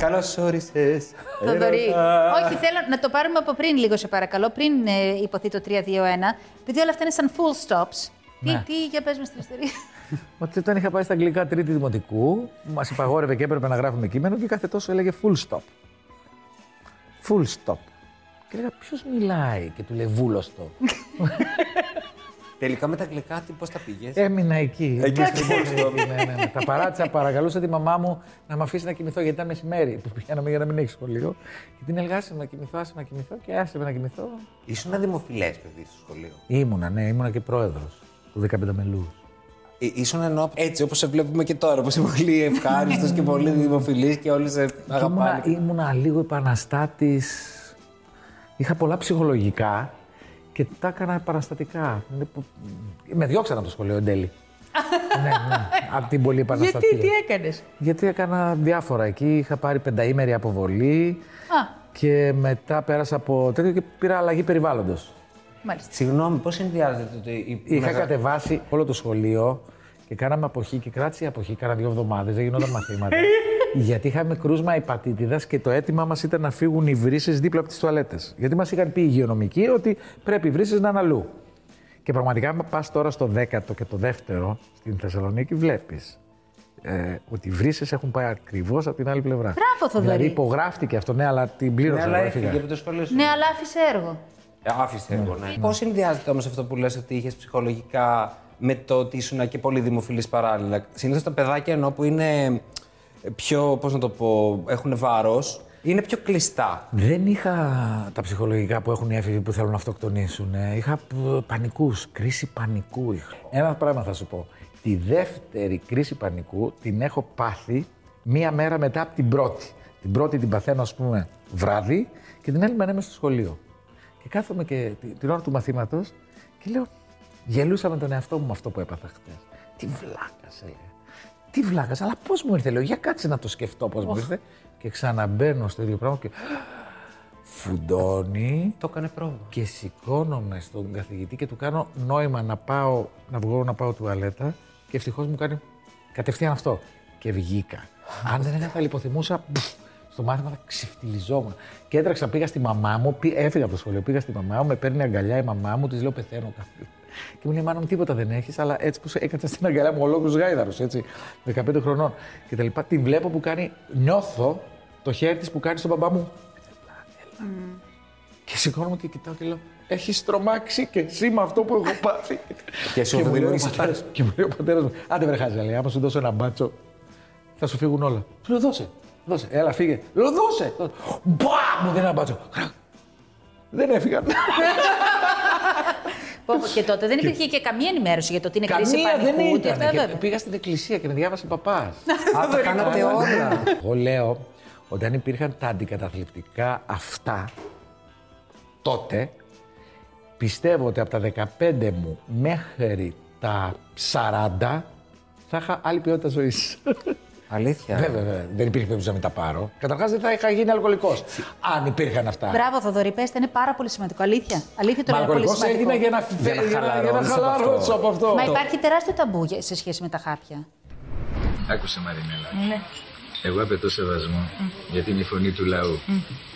Καλώς όρισες. Θοδωρή. Όχι, θέλω να το πάρουμε από πριν λίγο, σε παρακαλώ. Πριν ε, υποθεί το 3-2-1. Επειδή όλα αυτά είναι σαν full stops. Τι, Ναι. τι, για πες μας την ιστορία. Ότι όταν είχα πάει στα αγγλικά τρίτη δημοτικού, μας υπαγόρευε και έπρεπε να γράφουμε κείμενο και κάθε τόσο έλεγε full stop. Full stop. Και έλεγα, ποιος μιλάει; Και του λέει βούλωστο. Τελικά με τα αγγλικά τι πώς τα πήγες; Έμεινα εκεί. Εκεί Έμεινα στο στην full stop. πόλη. ναι, ναι, ναι. Τα παράτησα, παρακαλούσα τη μαμά μου να με αφήσει να κοιμηθώ γιατί ήταν μεσημέρι που πηγαίναμε για να μην έχει σχολείο. Και την έλεγα, άσε με να κοιμηθώ, άσε με να κοιμηθώ και άσε με να κοιμηθώ. Ήσουν δημοφιλέ παιδί στο σχολείο. Ήμουνα, ναι, ήμουνα και πρόεδρος του 15 μελού. Ε, ήσουν ενώ έτσι όπως σε βλέπουμε και τώρα. Όπω είσαι πολύ ευχάριστος και πολύ δημοφιλής και όλοι σε Ήμουνα, αγαπάνε. ήμουνα λίγο επαναστάτης. Είχα πολλά ψυχολογικά και τα έκανα επαναστατικά. Είναι που- Με διώξαν από το σχολείο εν τέλει. ναι, ναι, από την πολύ επαναστατία. Γιατί, τι έκανες; Γιατί έκανα διάφορα εκεί. Είχα πάρει πενταήμερη αποβολή Α, και μετά πέρασα από τέτοιο και πήρα αλλαγή περιβάλλοντος. μάλιστα. Συγγνώμη, πώς συνδυάζεται το. η- Είχα μεγα- κατεβάσει όλο το σχολείο και κάναμε αποχή και κράτησε η αποχή. Κάνα δύο εβδομάδες, δεν γινόταν μαθήματα. Γιατί είχαμε κρούσμα υπατήτηδας και το αίτημά μας ήταν να φύγουν οι βρύσει δίπλα από τις τουαλέτες. Γιατί μας είχαν πει οι υγειονομικοί ότι πρέπει οι βρύσει να είναι αλλού. Και πραγματικά, αν πας τώρα στο δέκατο και το δεύτερο στην Θεσσαλονίκη, βλέπεις ε, ότι οι βρύσει έχουν πάει ακριβώς από την άλλη πλευρά. Μπράβο, Θοδωρή. Δηλαδή υπογράφτηκε αυτό, ναι, αλλά την Ναι, πλήρωσα. αλλά εγώ, έφυγε έφυγα. από το σχολείο σου. Ναι, αλλά άφησε έργο. Ε, Άφησε εγώ, ναι. Πώς συνδυάζεται όμως αυτό που λες ότι είχες ψυχολογικά με το ότι ήσουν και πολύ δημοφιλής παράλληλα; Συνήθως τα παιδάκια ενώ που είναι πιο, πώς να το πω, έχουν βάρος, είναι πιο κλειστά. Δεν είχα τα ψυχολογικά που έχουν οι έφηβοι που θέλουν να αυτοκτονήσουν. Ε, Είχα π- πανικούς, κρίση πανικού είχα. Ένα πράγμα θα σου πω. Τη δεύτερη κρίση πανικού την έχω πάθει μία μέρα μετά από την πρώτη. Την πρώτη την παθαίνω, ας πούμε, βράδυ και την άλλη μέρα είμαι στο σχολείο. Και κάθομαι και τη- την ώρα του μαθήματος και λέω, γελούσα με τον εαυτό μου με αυτό που έπαθα χτες. Τι βλάκας έλεγα. Τι βλάκας, αλλά πώς μου ήρθε, λέω, για κάτσε να το σκεφτώ πώς μου ήρθε. Και ξαναμπαίνω στο ίδιο πράγμα και φουντώνει Το έκανε πρόβλημα. και σηκώνομαι στον καθηγητή και του κάνω νόημα να πάω, να βγω να πάω τουαλέτα και ευτυχώς μου κάνει κατευθείαν αυτό. Και βγήκα. Αν δεν έκανα θα λιποθυμούσα, μπφ, στο μάθημα θα ξεφτυλιζόμουν. Και έτρεξα, πήγα στη μαμά μου, πή- έφυγα από το σχολείο, πήγα στη μαμά μου, με παίρνει αγκαλιά η μαμά μου, της λέω πεθαίνω κάποιο. Και μου λέει, Μάνα μου, τίποτα δεν έχεις, αλλά έτσι που έκατσα στην αγκαλιά μου, ολόκληρος γάιδαρος, έτσι, 15 χρονών. Και τα λοιπά, την βλέπω που κάνει, νιώθω το χέρι της που κάνει στον μπαμπά μου. Και σηκώνομαι και κοιτάω και λέω: Έχεις τρομάξει και εσύ με αυτό που έχω πάθει. Και σου μου λέει ο δημιούργησες πατέρας- Και μου λέει ο πατέρας μου: Άντε βρε χάζα, λέει, άμα σου δώσω ένα μπάτσο, θα σου φύγουν όλα. Του λέω: Δώσε, δώσε, έλα φύγε. Λέω: Δώσε. δώσε. Μπα! Μου δίνει ένα μπάτσο. Χρακ. Δεν έφυγαν. Πω, πω, Και τότε δεν υπήρχε και καμία ενημέρωση για το ότι είναι κρίση Καμία πανικού. δεν ούτε ήταν. αυτά, Και βέβαια. πήγα στην εκκλησία και με διάβασε παπάς. Α, τα κάνατε όλα. Εγώ λέω ότι αν υπήρχαν τα αντικαταθλιπτικά αυτά τότε, πιστεύω ότι από τα 15 μου μέχρι τα 40 θα είχα άλλη ποιότητα ζωής. Αλήθεια. βέβαια, βέβαια. Δεν υπήρχε περίπτωση να μην τα πάρω. Καταρχάς δεν θα είχα γίνει αλκοολικός. Αν υπήρχαν αυτά. Μπράβο, Θοδωρή, πέστε, είναι πάρα πολύ σημαντικό. Αλήθεια. Αλήθεια το Μα είναι πολύ αλκοολικός σημαντικό. έγινα για να, Για να για να, για να χαλαρώσεις από χαλαρώσω αυτό. από αυτό. Μα υπάρχει τεράστιο ταμπού για- σε σχέση με τα χάπια. Άκουσε Μαρινέλα. Ναι. Εγώ απαιτώ σεβασμό γιατί είναι η φωνή του λαού.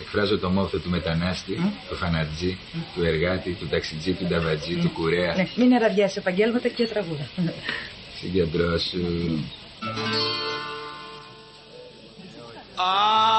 Εκφράζω το μόχθο του μετανάστη, του φανατζή, του εργάτη, του ταξιτζή, του νταβατζή, του κουρέα. Ναι, μην αραδιάσει επαγγέλματα και τραγούδα. Συγκεντρώσου. 啊。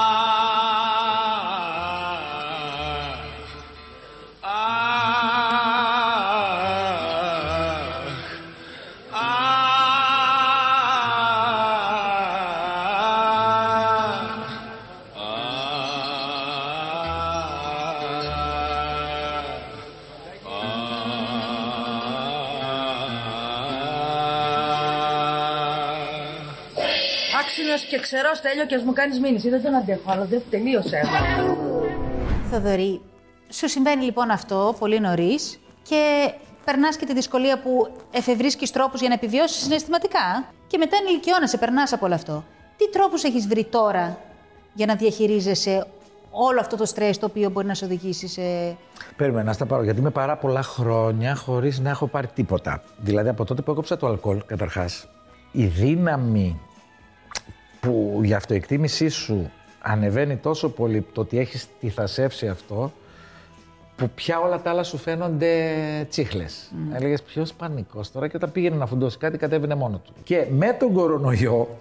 Και ξερό τέλειο και ας μου κάνεις μήνυση. Δεν τον αντέχω, αλλά δεν τελείωσε. Θοδωρή, σου συμβαίνει λοιπόν αυτό πολύ νωρίς και περνάς και τη δυσκολία που εφευρίσκεις τρόπους για να επιβιώσεις συναισθηματικά; Και μετά ενηλικιώνεσαι, περνάς από όλο αυτό. Τι τρόπους έχεις βρει τώρα για να διαχειρίζεσαι όλο αυτό το στρες το οποίο μπορεί να σε οδηγήσει σε. Περίμενα να στα πάρω, γιατί είμαι πάρα πολλά χρόνια χωρίς να έχω πάρει τίποτα. Δηλαδή από τότε που έκοψα το αλκοόλ, καταρχάς, η δύναμη που η αυτοεκτίμησή σου ανεβαίνει τόσο πολύ το ότι έχεις τη θασεύσει αυτό, που πια όλα τα άλλα σου φαίνονται τσίχλες. Mm. Έλεγε ποιος πανικός τώρα και όταν πήγαινε να φουντώσει κάτι, κατέβαινε μόνο του. Και με τον κορονοϊό.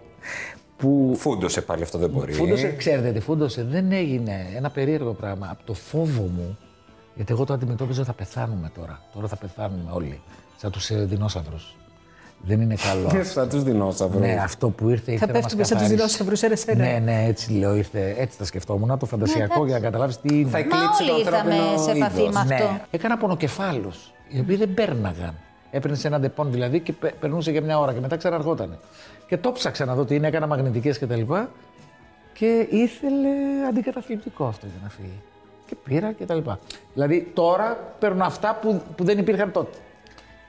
Που... Φούντωσε πάλι αυτό δεν μπορεί. Φούντωσε, ξέρετε τι φούντωσε, δεν έγινε ένα περίεργο πράγμα. Από το φόβο μου, γιατί εγώ το αντιμετώπιζα θα πεθάνουμε τώρα. Τώρα θα πεθάνουμε όλοι. Σαν τους ε, δεινόσαυρους. Δεν είναι καλό. Σαν τους δεινόσαυρους. Ναι, αυτό που ήρθε. ήρθε Θα πέφτουμε σαν τους δεινόσαυρους, ένα ένα. Ναι, ναι, έτσι λέω, ήρθε. Έτσι τα σκεφτόμουν. Το φαντασιακό για να καταλάβεις τι είναι. Θα Μα εκλείψει το όλοι ήρθαμε ανθρώπινο σε επαφή είδος. με αυτό. Ναι. Έκανα πονοκεφάλους, οι οποίοι δεν πέρναγαν. Έπαιρνε ένα ντεπόν δηλαδή και πε- περνούσε για μια ώρα και μετά ξαναργόταν. Και το ψάξα να δω τι είναι, έκανα μαγνητικές κτλ. Και, και ήθελε αντικαταθλιπτικό αυτό για να φύγει. Και πήρα κτλ. Δηλαδή τώρα παίρνω αυτά που, που δεν υπήρχαν τότε.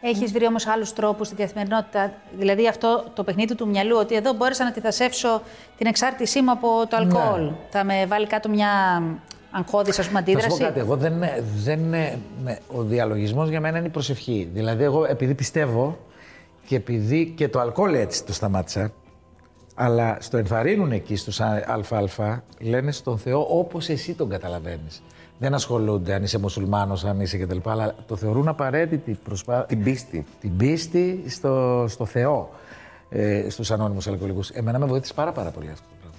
Έχεις βρει όμως άλλους τρόπους στην καθημερινότητα. Δηλαδή αυτό το παιχνίδι του μυαλού, ότι εδώ μπόρεσα να αντιθασέψω την εξάρτησή μου από το αλκοόλ. Ναι. Θα με βάλει κάτω μια αγχώδης, ας πούμε, Θα σου πω αντίδραση. κάτι, εγώ δεν, δεν, με, ο διαλογισμός για μένα είναι η προσευχή. Δηλαδή εγώ επειδή πιστεύω και επειδή και το αλκοόλ έτσι το σταμάτησα, αλλά στο ενθαρρύνουν εκεί στους α- ΑΑ, λένε στον Θεό όπως εσύ τον καταλαβαίνεις. Δεν ασχολούνται αν είσαι μουσουλμάνος, αν είσαι κτλ. Αλλά το θεωρούν απαραίτητη προσπάθεια. Την πίστη. Την πίστη στο, στο Θεό, ε, στους ανώνυμους αλκοολικούς. Εμένα με βοήθησε πάρα, πάρα πολύ αυτό το πράγμα.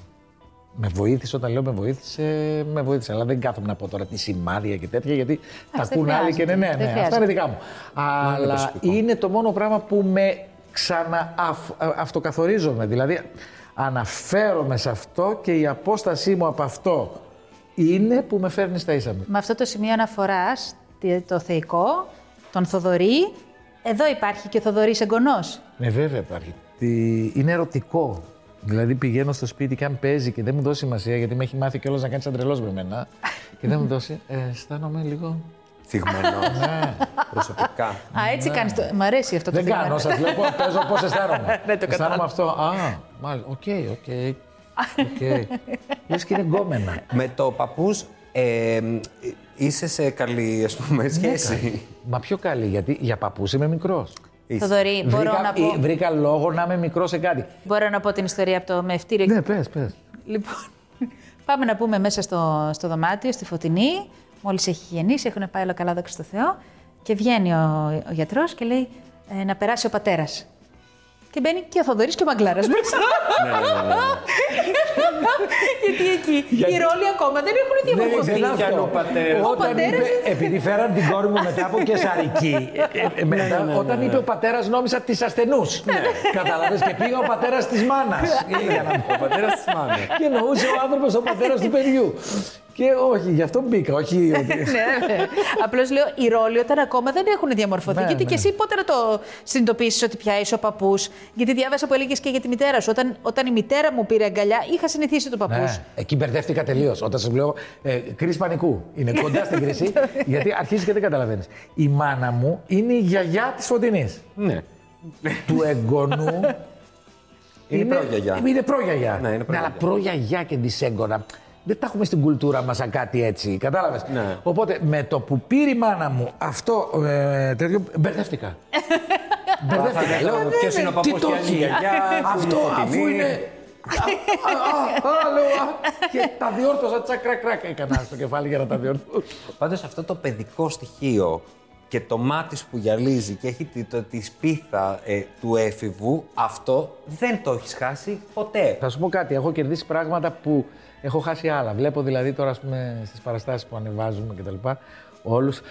Με βοήθησε, όταν λέω με βοήθησε, με βοήθησε. Αλλά δεν κάθομαι να πω τώρα τι σημάδια και τέτοια, γιατί τα δεν ακούν άλλοι και ναι, χρειάζεται, ναι, δεν ναι, αυτά είναι χρειάζεται. δικά μου. Αλλά προσωπικό. είναι το μόνο πράγμα που με ξανααυτοκαθορίζομαι. Δηλαδή, αναφέρομαι σε αυτό και η απόστασή μου από αυτό είναι που με φέρνει στα ίσα μου. Με αυτό το σημείο αναφοράς, το θεϊκό, τον Θοδωρή, εδώ υπάρχει και ο Θοδωρής εγγονός. Ναι, βέβαια υπάρχει. Τι- Είναι ερωτικό. Δηλαδή πηγαίνω στο σπίτι και αν παίζει και δεν μου δώσει σημασία, γιατί με έχει μάθει κιόλας να κάνει σαν τρελός με μένα, και δεν μου δώσει, ε, αισθάνομαι λίγο. Θυγμένος. Ναι. Προσωπικά. Α, έτσι κάνεις. Το... Μ' αρέσει αυτό το δεν δείγμα. κάνω, σας λέω πώς- παίζω πώς αισθάνομαι. Δεν το αισθάνομαι κατάλαβα. αυτό. Α, μάλιστα. Οκ, οκ. Οκ. Λες και είναι γκόμενα. Με το παππούς ε, είσαι σε καλή ας πούμε, σχέση. Μα πιο καλή, γιατί για παππούς είμαι μικρός. Θοδωρή, μπορώ Βρήκα, να, πω, βρήκα λόγο να είμαι μικρός σε κάτι. μπορώ να πω την ιστορία από το μαιευτήριο. Ναι, πες, πες. Λοιπόν, πάμε να πούμε μέσα στο, στο δωμάτιο, στη Φωτεινή. Μόλις έχει γεννήσει, έχουν πάει όλα καλά, δόξα τω Θεώ. Και βγαίνει ο, ο γιατρός και λέει ε, να περάσει ο πατέρας. Και μπαίνει και ο Θοδωρής και ο Μαγκλάρας μέσα. ναι, ναι, ναι, ναι. Γιατί εκεί οι ρόλοι ακόμα δεν έχουν διαμορφωθεί. Δεν είναι αυτό. ο πατέρας. Ο Όταν πατέρας είπε, επειδή φέραν την κόρη μου μετά από κεσαρική, ε, ε, μετά, όταν είπε ο πατέρας, νόμιζα τη ασθενούς. Κατάλαβε και πήγα ο πατέρας της μάνας. για να Ο πατέρας της μάνας. και εννοούσε ο άνθρωπος ο πατέρας του παιδιού. Και όχι, γι' αυτό μπήκα. Όχι, ότι- ναι, Απλώς λέω οι ρόλοι όταν ακόμα δεν έχουν διαμορφωθεί. Ναι, γιατί ναι. και εσύ πότε να το συνειδητοποιήσεις ότι πια είσαι ο παππούς; Γιατί διάβασα που έλεγες και για τη μητέρα σου. Όταν, όταν η μητέρα μου πήρε αγκαλιά, είχα συνηθίσει τον παππούς. Ναι, εκεί μπερδεύτηκα τελείως. Όταν σου λέω ε, κρίση πανικού. Είναι κοντά στην κρίση, γιατί αρχίζεις και δεν καταλαβαίνεις. Η μάνα μου είναι η γιαγιά της φωτεινής. Ναι. του εγγονού. Είναι προγιαγιά. Είναι προγιαγιά. Ναι, είναι αλλά προγιαγιά. προγιαγιά και δυσέγγωνα. Δεν τα έχουμε στην κουλτούρα μας σαν κάτι έτσι. Κατάλαβες; Ναι. Οπότε με το που πήρε η μάνα μου αυτό ε, τέτοιο. Μπερδεύτηκα. μπερδεύτηκα. Θα Λέω, λέω, ποιος είναι ο τι παππούς το και αν είναι η έχει; γιαγιά, που Αυτό είναι αφού φωτεινή. είναι. Α, α, α, λέω, α, και τα διόρθωσα τσακ κρακ κρακ έκανα στο κεφάλι για να τα διορθώσω. Πάντως αυτό το παιδικό στοιχείο και το μάτι σου που γυαλίζει και έχει τη, το, τη σπίθα ε, του έφηβου, αυτό δεν το έχεις χάσει ποτέ. Θα σου πω κάτι. Έχω κερδίσει πράγματα που έχω χάσει άλλα. Βλέπω δηλαδή τώρα ας πούμε, στις παραστάσεις που ανεβάζουμε κτλ. Όλους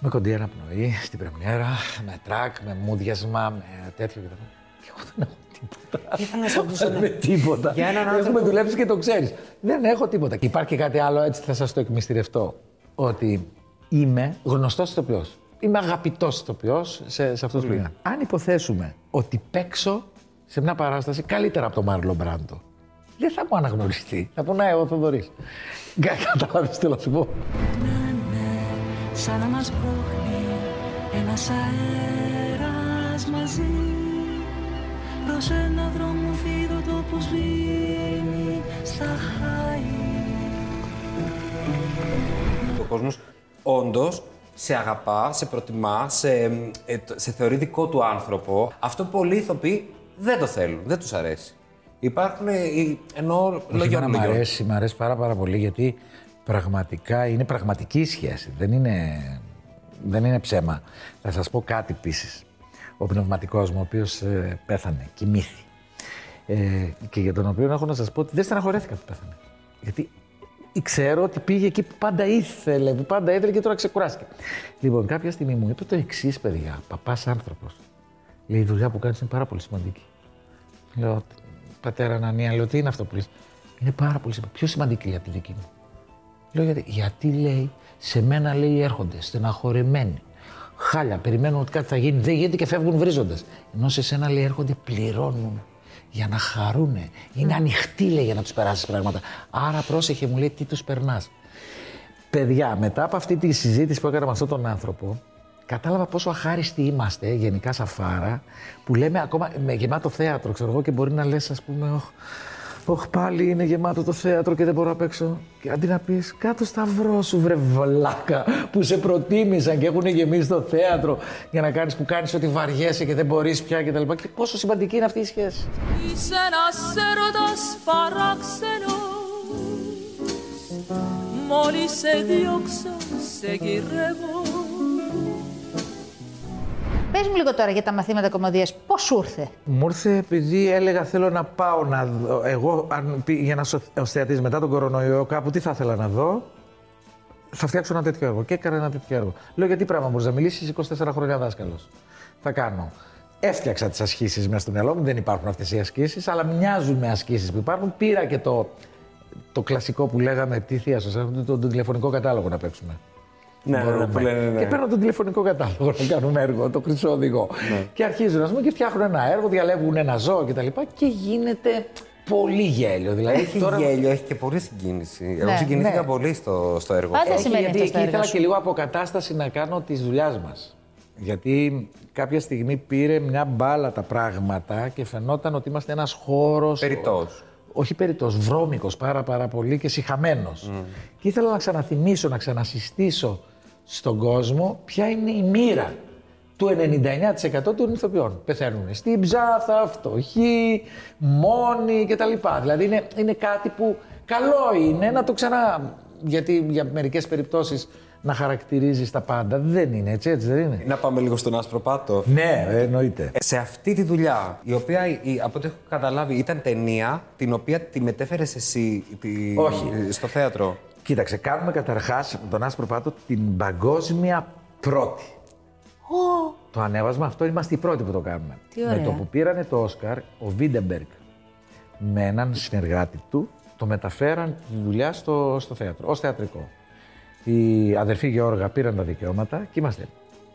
με κοντή αναπνοή, στην πρεμιέρα, με τρακ, με μούδιασμα, με τέτοιο κτλ. Και εγώ δεν έχω τίποτα. Ήθελα να σε ρωτήσω, Δεν έχουμε τίποτα. Για έναν Έχουμε άνθρωπο- δουλέψει και το ξέρεις. Δεν έχω τίποτα. Και υπάρχει και κάτι άλλο, έτσι θα σας το εκμυστηρευτώ. Ότι είμαι γνωστός ηθοποιός. Είμαι αγαπητός ηθοποιός σε, σε αυτό το πλήρω. Αν υποθέσουμε ότι παίξω σε μια παράσταση καλύτερα από τον Μάρλο Μπράντο, δεν θα μου αναγνωριστεί. Θα πω να εγώ Θοδωρής. Κατάλαβες τι να σου πω; σαν να μας πρόχνει ένας αέρας μαζί προς ένα δρόμο φίδωτο που σβήνει στα χάη Ο κόσμος όντως σε αγαπά, σε προτιμά, σε, ε, το- σε θεωρεί δικό του άνθρωπο. Αυτό πολλοί ηθοποιοί δεν το θέλουν, δεν τους αρέσει. Υπάρχουν. ε, οι- Εννοώ Όχι, λογιών. εμένα μ' λογιών. αρέσει, μ' αρέσει πάρα, πάρα πολύ γιατί πραγματικά είναι πραγματική η σχέση. Δεν είναι, δεν είναι ψέμα. Θα σας πω κάτι επίσης. Ο πνευματικός μου, ο οποίος ε, πέθανε, κοιμήθη. Ε, και για τον οποίο έχω να σας πω ότι δεν στεναχωρέθηκα που πέθανε. Γιατί ξέρω ότι πήγε εκεί που πάντα ήθελε, που πάντα ήθελε και τώρα ξεκουράστηκε. Λοιπόν, κάποια στιγμή μου είπε το εξής, παιδιά. Παπάς άνθρωπος. Λέει, η δουλειά που κάνεις είναι πάρα πολύ σημαντική. Λέω, πατέρα Ανανία, λέω, τι είναι αυτό που λες. Είναι πάρα πολύ σημαντικό. Πιο σημαντική λέει από τη δική μου. Λέω, γιατί, γιατί λέει, σε μένα λέει έρχονται στεναχωρημένοι. Χάλια, περιμένουν ότι κάτι θα γίνει. Δεν γίνεται και φεύγουν βρίζοντας. Ενώ σε σένα λέει έρχονται, πληρώνουν για να χαρούνε. Είναι ανοιχτοί λέει για να τους περάσεις πράγματα. Άρα πρόσεχε, μου λέει, τι τους περνάς. Παιδιά, μετά από αυτή τη συζήτηση που έκανα με αυτόν τον άνθρωπο, κατάλαβα πόσο αχάριστοι είμαστε γενικά σαν φάρα, που λέμε ακόμα με γεμάτο θέατρο, ξέρω εγώ, και μπορεί να λες, ας πούμε, «Οχ, Ωχ, πάλι είναι γεμάτο το θέατρο και δεν μπορώ να παίξω. Και αντί να πεις, κάτω σταυρό σου, βρε βλάκα, που σε προτίμησαν και έχουν γεμίσει το θέατρο για να κάνεις που κάνεις ό,τι βαριέσαι και δεν μπορείς πια κτλ. Και, και πόσο σημαντική είναι αυτή η σχέση. Είσαι ένας έρωτας παράξενος Μόλις σε διώξω, σε γυρεύω Πες μου λίγο τώρα για τα μαθήματα κομμωδίας. Πώς σου ήρθε; Μου ήρθε επειδή έλεγα θέλω να πάω να δω. Εγώ, αν πήγαινα ω θεατής μετά τον κορονοϊό, κάπου τι θα ήθελα να δω. Θα φτιάξω ένα τέτοιο έργο. Και έκανα ένα τέτοιο έργο. Λέω γιατί πράγμα μπορεί να μιλήσει 24 χρόνια δάσκαλος. Θα κάνω. Έφτιαξα τις ασκήσεις μέσα στο μυαλό μου, δεν υπάρχουν αυτές οι ασκήσεις, αλλά μοιάζουν με ασκήσεις που υπάρχουν. Πήρα και το, το κλασικό που λέγαμε, τι θεία σας, τον, τον τηλεφωνικό κατάλογο να παίξουμε. Ναι, ναι, ναι, που λένε, ναι. Και παίρνω τον τηλεφωνικό κατάλογο να κάνουμε έργο, το χρυσό οδηγό. Ναι. Και αρχίζουν ας πούμε, και φτιάχνουν ένα έργο, διαλέγουν ένα ζώο κτλ. Και, και γίνεται πολύ γέλιο. Δηλαδή, Έχει τώρα... γέλιο, έχει και πολύ συγκίνηση. Εγώ Ναι, συγκινήθηκα ναι. πολύ στο, στο έργο. Πάντα Έχει, σημαίνει γιατί αυτό στο εκεί έργο ήθελα σου. και λίγο αποκατάσταση να κάνω της δουλειάς μας. Γιατί κάποια στιγμή πήρε μια μπάλα τα πράγματα και φαινόταν ότι είμαστε ένας χώρο. Περιττός. Όχι περιττός, βρώμικος πάρα πάρα πολύ και συχαμένος. Και ήθελα να ξαναθυμίσω, να ξανασυστήσω στον κόσμο ποια είναι η μοίρα του 99% των ηθοποιών. Πεθαίνουν στην ψάθα, φτωχοί, μόνοι κτλ. Δηλαδή είναι, είναι κάτι που καλό είναι να το ξανά... Γιατί για μερικές περιπτώσεις να χαρακτηρίζεις τα πάντα. Δεν είναι έτσι, έτσι δεν είναι. Να πάμε λίγο στον άσπρο πάτο. Ναι, εννοείται. Ε, Σε αυτή τη δουλειά, η οποία η- από ό,τι έχω καταλάβει ήταν ταινία, την οποία τη μετέφερες εσύ τη- Όχι. στο θέατρο; Κοίταξε, κάνουμε καταρχάς με τον Άσπρο Πάτο την παγκόσμια πρώτη. Το ανέβασμα αυτό είμαστε οι πρώτοι που το κάνουμε. Τι ωραία. Με το που πήρανε το Όσκαρ, ο Βίντερμπεργκ με έναν συνεργάτη του το μεταφέραν τη δουλειά στο, στο θέατρο, ως θεατρικό. Οι αδερφοί Γεώργα πήραν τα δικαιώματα και είμαστε.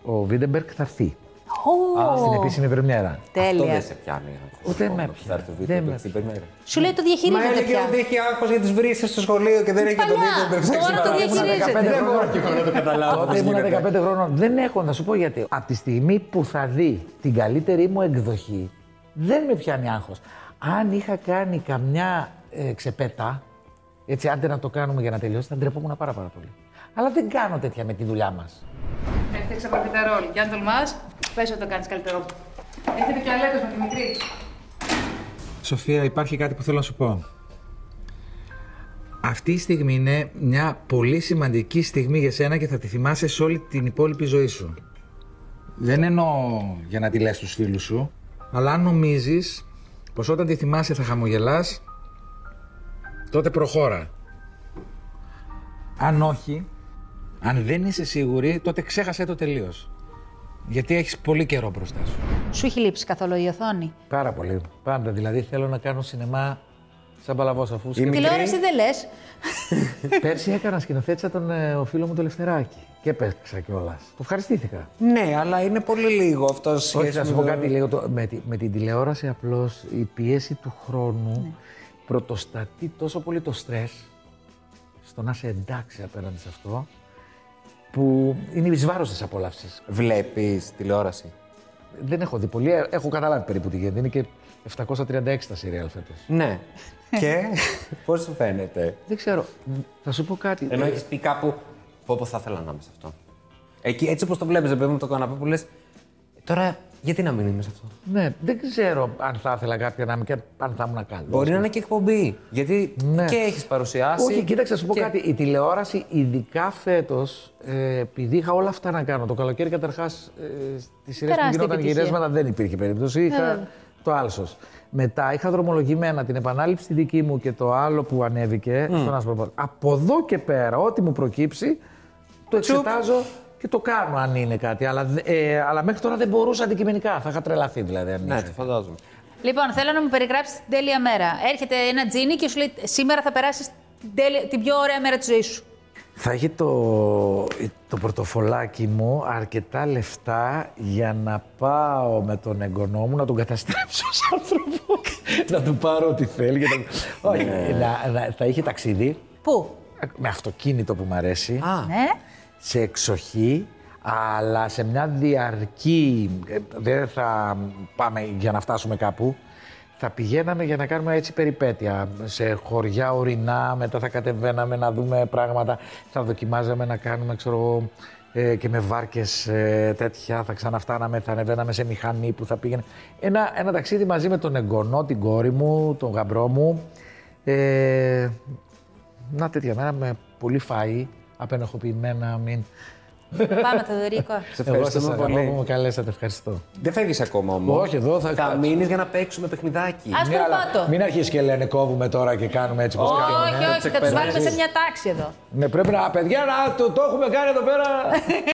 Ο Βίντερμπεργκ θα έρθει στην επίσημη πρεμιέρα. Αυτό Τέλεια. δεν σε πιάνει. άγχος, Δεν με όμως, πιάνει. Θα έρθει ο Δεν Βίντερμπεργκ με στην πρεμιέρα. Σου λέει το Μα διαχειρίζεται έλεγε πια. ότι έχει άγχος για τις βρύσες στο σχολείο και δεν έχει και το Παλιά, Βίντεμπεργκ ψάξει τώρα το παράδειγμα. διαχειρίζεται. Δεν μπορώ και εγώ να το καταλάβω. Τότε πώς ήμουν γίνεται. 15 χρόνων. Δεν έχω, να σου πω γιατί. Από τη στιγμή που θα δει την καλύτερη μου εκδοχή, δεν με πιάνει άγχος. Αν είχα κάνει καμιά ε, ξεπέτα, έτσι άντε να το κάνουμε για να τελειώσει, θα ντρεπόμουν πάρα, πάρα πολύ. Αλλά δεν κάνω τέτοια με τη δουλειά μας. Έφτιαξα παπιταρόλ. Και αν τολμάς, πες ότι το κάνεις καλύτερο. Έχετε και αλέτος με τη μικρή. Σοφία, υπάρχει κάτι που θέλω να σου πω. Αυτή η στιγμή είναι μια πολύ σημαντική στιγμή για σένα και θα τη θυμάσαι σε όλη την υπόλοιπη ζωή σου. Δεν εννοώ για να τη λες στους φίλους σου, αλλά αν νομίζεις πως όταν τη θυμάσαι θα χαμογελάς, τότε προχώρα. Αν όχι, αν δεν είσαι σίγουρη, τότε ξέχασέ το τελείως. Γιατί έχεις πολύ καιρό μπροστά σου. Σου έχει λείψει καθόλου η οθόνη; Πάρα πολύ. Πάντα. Δηλαδή θέλω να κάνω σινεμά σαν παλαβός αφούς σκέφτομαι- Τηλεόραση δεν λες. Πέρσι έκανα σκηνοθέτησα τον ε, ο φίλο μου το Λευτεράκη. Και παίξα κιόλας. Το ευχαριστήθηκα. Ναι, αλλά είναι πολύ λίγο αυτός Όχι, σχέση να σου με πω το- κάτι λίγο. Το, με, τη, με την τηλεόραση απλώς η πίεση του χρόνου πρωτοστατεί τόσο πολύ το στρες στο να είσαι εντάξει απέναντι σε αυτό που είναι εις βάρος της απόλαυσης. Βλέπεις τηλεόραση; Δεν έχω δει πολύ, ε, έχω καταλάβει περίπου τι γίνεται. Είναι και 736 τα σειριάλ φέτος. Ναι. και πώς σου φαίνεται; Δεν ξέρω, θα σου πω κάτι. Ενώ Ε, έχεις πει κάπου. Πω, πω θα ήθελα να είμαι σε αυτό. Εκεί, έτσι όπως το βλέπεις, παιδί μου, το καναπέ που λες. Τώρα Γιατί να μην είμαι σε αυτό; Ναι, δεν ξέρω αν θα ήθελα κάποια να είμαι και αν θα ήμουν καλός. Μπορεί να είναι και εκπομπή. Γιατί Ναι. και έχεις παρουσιάσει. Όχι, κοίταξε, να σου πω και- κάτι. Η τηλεόραση, ειδικά φέτος, ε, επειδή είχα όλα αυτά να κάνω. Το καλοκαίρι καταρχάς ε, στις σειρές που Τεράστια γινόταν επιτυχία. γυρίσματα δεν υπήρχε περίπτωση. Είχα βέβαια. το άλσος. Μετά είχα δρομολογημένα την επανάληψη τη δική μου και το άλλο που ανέβηκε στον Άσπρο Από εδώ και πέρα, ό,τι μου προκύψει, το εξετάζω και το κάνω αν είναι κάτι. Αλλά, δε- ε, αλλά μέχρι τώρα δεν μπορούσα αντικειμενικά. Θα είχα τρελαθεί δηλαδή. Αν Ναι, είχε. το φαντάζομαι. Λοιπόν, θέλω να μου περιγράψεις την τέλεια μέρα. Έρχεται ένα τζίνι και σου λέει: Σήμερα θα περάσεις την, τέλεια- την πιο ωραία μέρα της ζωής σου. Θα έχει το, το πορτοφολάκι μου αρκετά λεφτά για να πάω με τον εγγονό μου να τον καταστρέψω ως άνθρωπο. να του πάρω ό,τι θέλει. Για να... Όχι, να, να- θα είχε ταξίδι Πού; με αυτοκίνητο που μου αρέσει, Α, Ναι. Σε εξοχή, αλλά σε μια διαρκή... ε, Δεν θα πάμε για να φτάσουμε κάπου. Θα πηγαίναμε για να κάνουμε έτσι περιπέτεια. Σε χωριά ορεινά, μετά θα κατεβαίναμε να δούμε πράγματα. Θα δοκιμάζαμε να κάνουμε, ξέρω εγώ, ε, και με βάρκες ε, τέτοια. Θα ξαναφτάναμε, θα ανεβαίναμε σε μηχανή που θα πήγαινε. Ένα, ένα ταξίδι μαζί με τον εγγονό, την κόρη μου, τον γαμπρό μου. Ε, να τέτοια μέρα με πολύ φαΐ, απενοχοποιημένα, μην... Πάμε, Θεοδωρίκο. σε Εγώ σας ευχαριστούμε αγαπώ που πολύ. με καλέσατε, ευχαριστώ. Δεν φεύγεις ακόμα όμως. Όχι, εδώ θα- Θα μείνεις για να παίξουμε παιχνιδάκι. Α τον πάτο. μην αρχίσεις και λένε κόβουμε τώρα και κάνουμε έτσι πως κάνουμε. Όχι, όχι, θα τους βάλουμε εκπαιδεύσεις. σε μια τάξη εδώ. Ναι, πρέπει να, παιδιά, να το, το έχουμε κάνει εδώ πέρα.